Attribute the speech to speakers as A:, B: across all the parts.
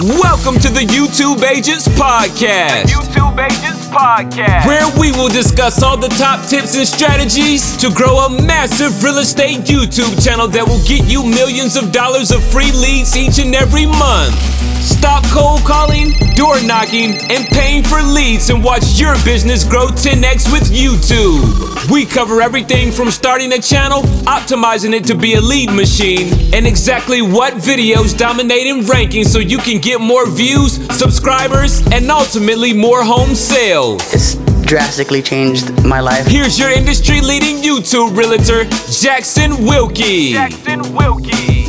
A: Welcome to the YouTube Agents Podcast.
B: Podcast.
A: Where we will discuss all the top tips and strategies to grow a massive real estate YouTube channel that will get you millions of dollars of free leads each and every month. Stop cold calling, door knocking, and paying for leads and watch your business grow 10x with YouTube. We cover everything from starting a channel, optimizing it to be a lead machine, and exactly what videos dominate in rankings so you can get more views, subscribers, and ultimately more home sales.
C: It's drastically changed my life.
A: Here's your industry leading YouTube realtor, Jackson Wilkey.
B: Jackson Wilkey.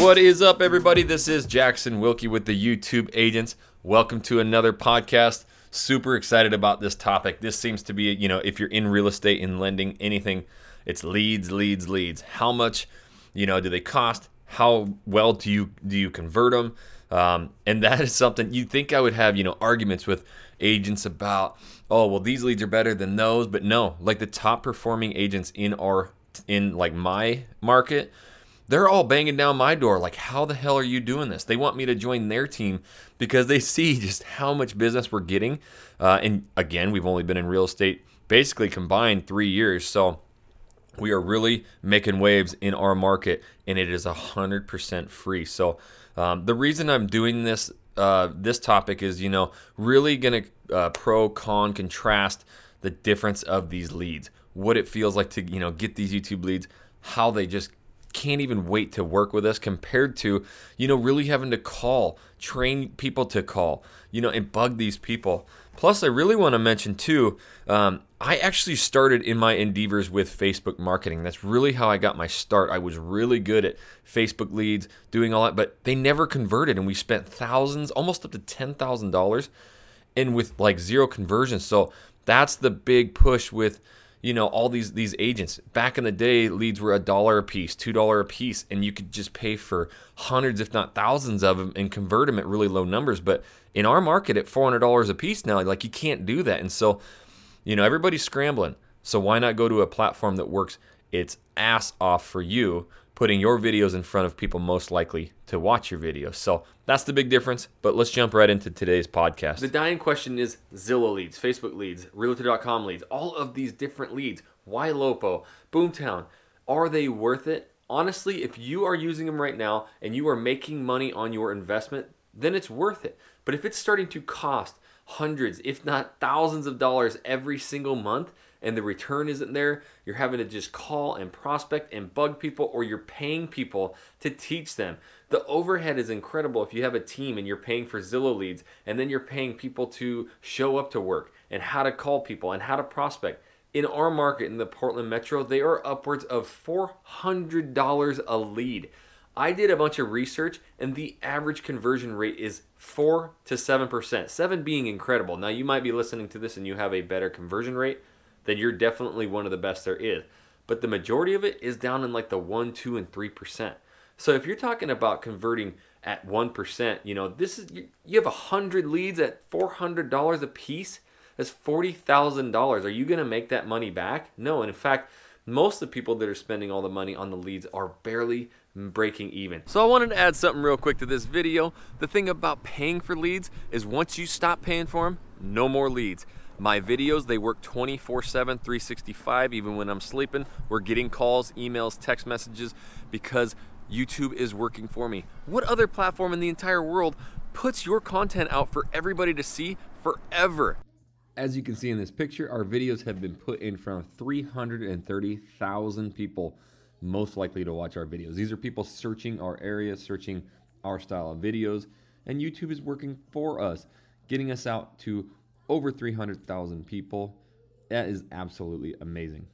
D: What is up, everybody? This is Jackson Wilkey with the YouTube Agents. Welcome to another podcast. Super excited about this topic. This seems to be, you know, if you're in real estate and lending anything, it's leads, leads, leads. How much, you know, do they cost? How well do you do you convert them? Um, and that is something you think I would have, you know, arguments with agents about. Oh, well, these leads are better than those, but no, like the top performing agents in our in like my market they're all banging down my door like how the hell are you doing this they want me to join their team because they see just how much business we're getting uh, and again we've only been in real estate basically combined three years so we are really making waves in our market and it is 100% free so um, the reason i'm doing this uh, this topic is you know really to uh, pro con contrast the difference of these leads what it feels like to you know get these youtube leads how they just can't even wait to work with us compared to, you know, really having to call, train people to call, you know, and bug these people. Plus, I really want to mention too, um, I actually started in my endeavors with Facebook marketing. That's really how I got my start. I was really good at Facebook leads, doing all that, but they never converted. And we spent thousands, almost up to $10,000, and with like zero conversions. So that's the big push with you know all these these agents. Back in the day leads were a dollar a piece two dollar a piece and you could just pay for hundreds if not thousands of them and convert them at really low numbers. But in our market at $400 a piece now like you can't do that. And so you know everybody's scrambling. So why not go to a platform that works its ass off for you putting your videos in front of people most likely to watch your videos. So that's the big difference. But let's jump right into today's podcast. The dying question is Zillow leads, Facebook leads, Realtor.com leads, all of these different leads. YLOPO, Boomtown, are they worth it? Honestly, if you are using them right now and you are making money on your investment, then it's worth it. But if it's starting to cost hundreds, if not thousands of dollars every single month, and the return isn't there, you're having to just call and prospect and bug people, or you're paying people to teach them. The overhead is incredible if you have a team and you're paying for Zillow leads, and then you're paying people to show up to work and how to call people and how to prospect. In our market in the Portland Metro, they are upwards of $400 a lead. I did a bunch of research, and the average conversion rate is 4 to 7%. 7 being incredible. Now, you might be listening to this and you have a better conversion rate then you're definitely one of the best there is. But the majority of it is down in like the 1, 2, and 3%. So if you're talking about converting at 1%, you know, this is you, have 100 leads at $400 a piece. That's $40,000. Are you going to make that money back? No. And in fact, most of the people that are spending all the money on the leads are barely breaking even. So I wanted to add something real quick to this video. The thing about paying for leads is once you stop paying for them, no more leads. My videos, they work 24 7, 365, even when I'm sleeping. We're getting calls, emails, text messages because YouTube is working for me. What other platform in the entire world puts your content out for everybody to see forever? As you can see in this picture, our videos have been put in front of 330,000 people most likely to watch our videos. These are people searching our area, searching our style of videos, and YouTube is working for us, getting us out to over 300,000 people. That is absolutely amazing.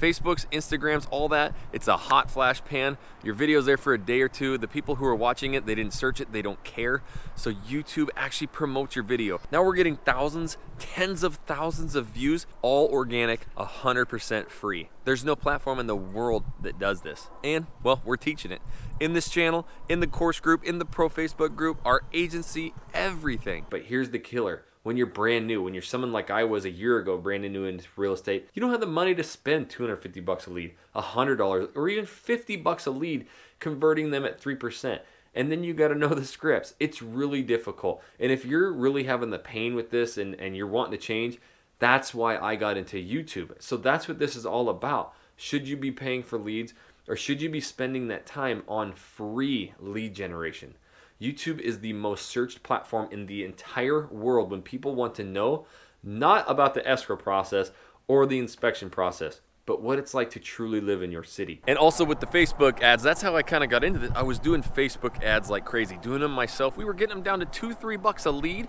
D: Facebook's, Instagrams, all that. It's a hot flash pan. Your video's there for a day or two. The people who are watching it, they didn't search it, they don't care. So YouTube actually promotes your video. Now we're getting thousands, tens of thousands of views, all organic, 100% free. There's no platform in the world that does this. And, well, we're teaching it. In this channel, in the course group, in the pro Facebook group, our agency, everything. But here's the killer when you're brand new, when you're someone like I was a year ago, brand new into real estate, you don't have the money to spend 250 bucks a lead, $100, or even 50 bucks a lead converting them at 3%. And then you got to know the scripts. It's really difficult. And if you're really having the pain with this and, and you're wanting to change, that's why I got into YouTube. So that's what this is all about. Should you be paying for leads or should you be spending that time on free lead generation? YouTube is the most searched platform in the entire world when people want to know not about the escrow process or the inspection process, but what it's like to truly live in your city. And also with the Facebook ads, that's how I kind of got into this. I was doing Facebook ads like crazy, doing them myself. We were getting them down to two, three bucks a lead.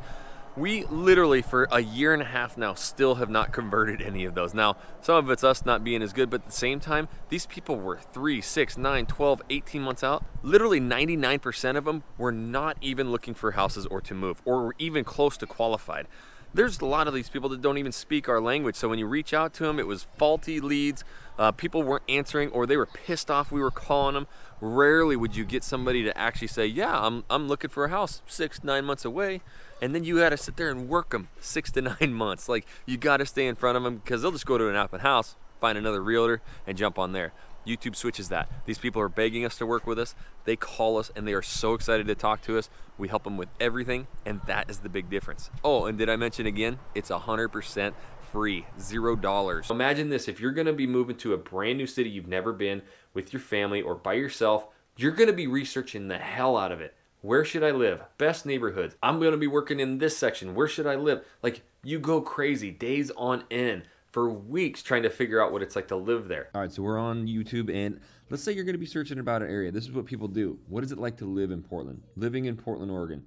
D: We literally, for a year and a half now, still have not converted any of those. Now, some of it's us not being as good, but at the same time, these people were 3, 6, 9, 12, 18 months out. Literally 99% of them were not even looking for houses or to move, or were even close to qualified. There's a lot of these people that don't even speak our language, so when you reach out to them, it was faulty leads. Uh, people weren't answering, or they were pissed off we were calling them. Rarely would you get somebody to actually say, "Yeah, I'm I'm looking for a house, six nine months away." and then you got to sit there and work them six to nine months. Like you got to stay in front of them because they'll just go to an open house, find another realtor, and jump on there. YouTube switches that. These people are begging us to work with us. They call us and they are so excited to talk to us. We help them with everything, and that is the big difference. Oh, and did I mention again? It's 100% free, zero dollars. Imagine this if you're gonna be moving to a brand new city you've never been with your family or by yourself, you're gonna be researching the hell out of it. Where should I live? Best neighborhoods. I'm to be working in this section. Where should I live? Like, you go crazy days on end for weeks trying to figure out what it's like to live there.
E: All right, so we're on YouTube, and let's say you're going to be searching about an area. This is what people do. What is it like to live in Portland? Living in Portland, Oregon.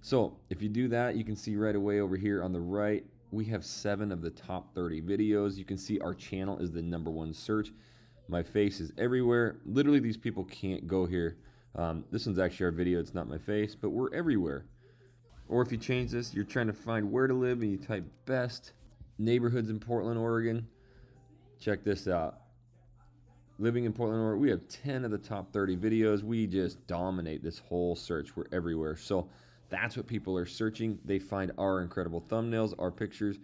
E: So if you do that, you can see right away over here on the right, we have seven of the top 30 videos. You can see our channel is the number one search. My face is everywhere. Literally, these people can't go here um, this one's actually our video, it's not my face, but we're everywhere. Or if you change this, you're trying to find where to live and you type best neighborhoods in Portland, Oregon. Check this out. Living in Portland, Oregon, we have 10 of the top 30 videos. We just dominate this whole search. We're everywhere. So that's what people are searching. They find our incredible thumbnails, our pictures.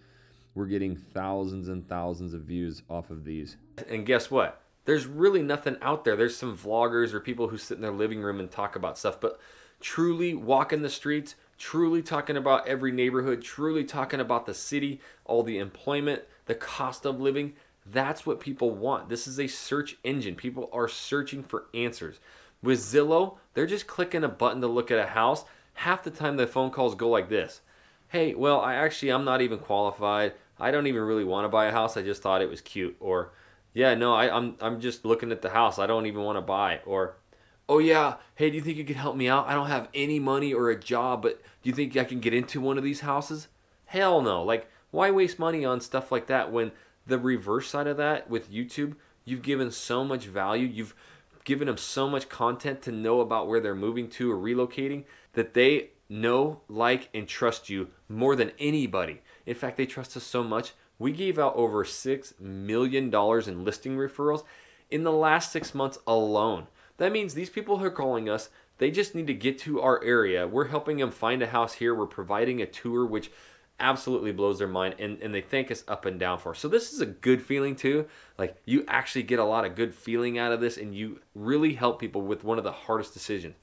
E: We're getting thousands and thousands of views off of these.
D: And guess what? there's really nothing out there. There's some vloggers or people who sit in their living room and talk about stuff, but truly walking the streets, truly talking about every neighborhood, truly talking about the city, all the employment, the cost of living, that's what people want. This is a search engine. People are searching for answers. With Zillow, they're just clicking a button to look at a house. Half the time the phone calls go like this. Hey, well, I actually I'm not even qualified. I don't even really want to buy a house. I just thought it was cute or yeah, no, I, I'm I'm just looking at the house. I don't even want to buy. Or, oh yeah, hey, do you think you could help me out? I don't have any money or a job, but do you think I can get into one of these houses? Hell no. Like, why waste money on stuff like that when the reverse side of that with YouTube, you've given so much value, you've given them so much content to know about where they're moving to or relocating that they know, like, and trust you more than anybody. In fact, they trust us so much we gave out over $6 million in listing referrals in the last six months alone. That means these people who are calling us, they just need to get to our area. We're helping them find a house here. We're providing a tour, which absolutely blows their mind and, and they thank us up and down for. So this is a good feeling too. Like you actually get a lot of good feeling out of this and you really help people with one of the hardest decisions.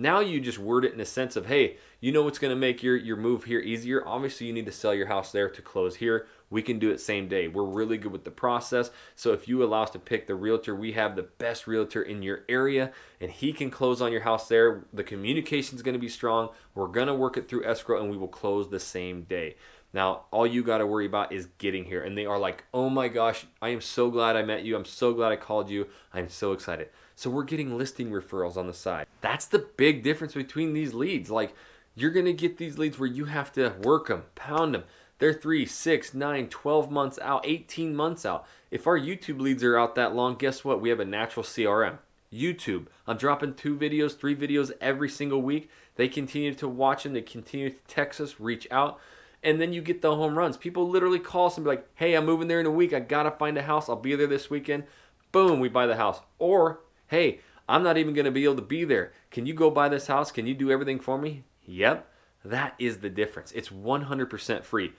D: Now you just word it in a sense of, hey, you know what's going to make your, your move here easier? Obviously, you need to sell your house there to close here. We can do it same day. We're really good with the process. So if you allow us to pick the realtor, we have the best realtor in your area and he can close on your house there. The communication is going to be strong. We're going to work it through escrow and we will close the same day. Now, all you got to worry about is getting here. And they are like, oh my gosh, I am so glad I met you. I'm so glad I called you. I'm so excited. So we're getting listing referrals on the side. That's the big difference between these leads. Like you're going to get these leads where you have to work them, pound them. They're three, six, nine, 12 months out, 18 months out. If our YouTube leads are out that long, guess what? We have a natural CRM. YouTube. I'm dropping two videos, three videos every single week. They continue to watch them, they continue to text us, reach out, and then you get the home runs. People literally call us and be like, hey, I'm moving there in a week. I gotta find a house. I'll be there this weekend. Boom, we buy the house. Or hey, I'm not even going to be able to be there. Can you go buy this house? Can you do everything for me? Yep. That is the difference. It's 100% free.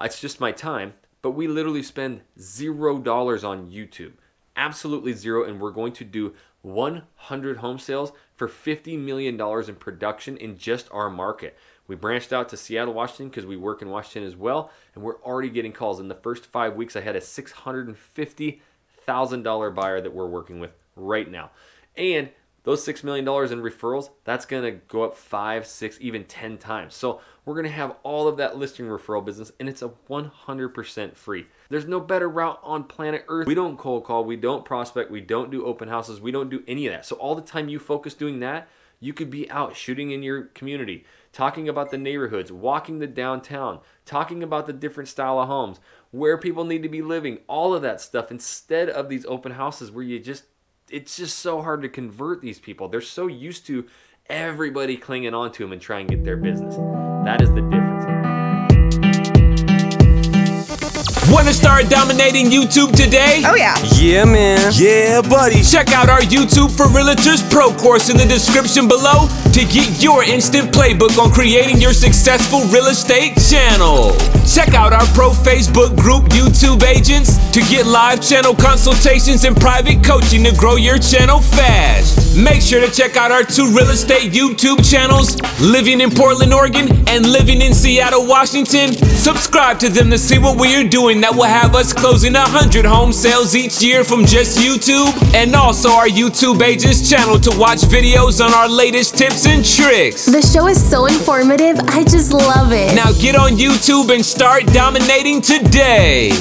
D: It's just my time, but we literally spend zero dollars on YouTube. Absolutely zero. And we're going to do 100 home sales for $50 million in production in just our market. We branched out to Seattle, Washington because we work in Washington as well. And we're already getting calls. In the first five weeks, I had a $650,000 buyer that we're working with right now. And those $6 million in referrals, that's to go up five, six, even 10 times. So we're to have all of that listing referral business and it's a 100% free. There's no better route on planet Earth. We don't cold call, we don't prospect, we don't do open houses, we don't do any of that. So all the time you focus doing that, you could be out shooting in your community, talking about the neighborhoods, walking the downtown, talking about the different style of homes, where people need to be living, all of that stuff instead of these open houses where you just it's just so hard to convert these people. They're so used to everybody clinging on to them and trying to get their business. That is the difference.
A: Want to start dominating YouTube today?
F: Oh, yeah.
G: Yeah, man. Yeah, buddy.
A: Check out our YouTube for Realtors Pro course in the description below to get your instant playbook on creating your successful real estate channel. Check out our pro Facebook group, YouTube Agents, to get live channel consultations and private coaching to grow your channel fast. Make sure to check out our two real estate YouTube channels, Living in Portland, Oregon, and Living in Seattle, Washington. Subscribe to them to see what we are doing that will have us closing 100 home sales each year from just YouTube, and also our YouTube Agents channel to watch videos on our latest tips and tricks.
H: The show is so informative, I just love it.
A: Now get on YouTube and start dominating today.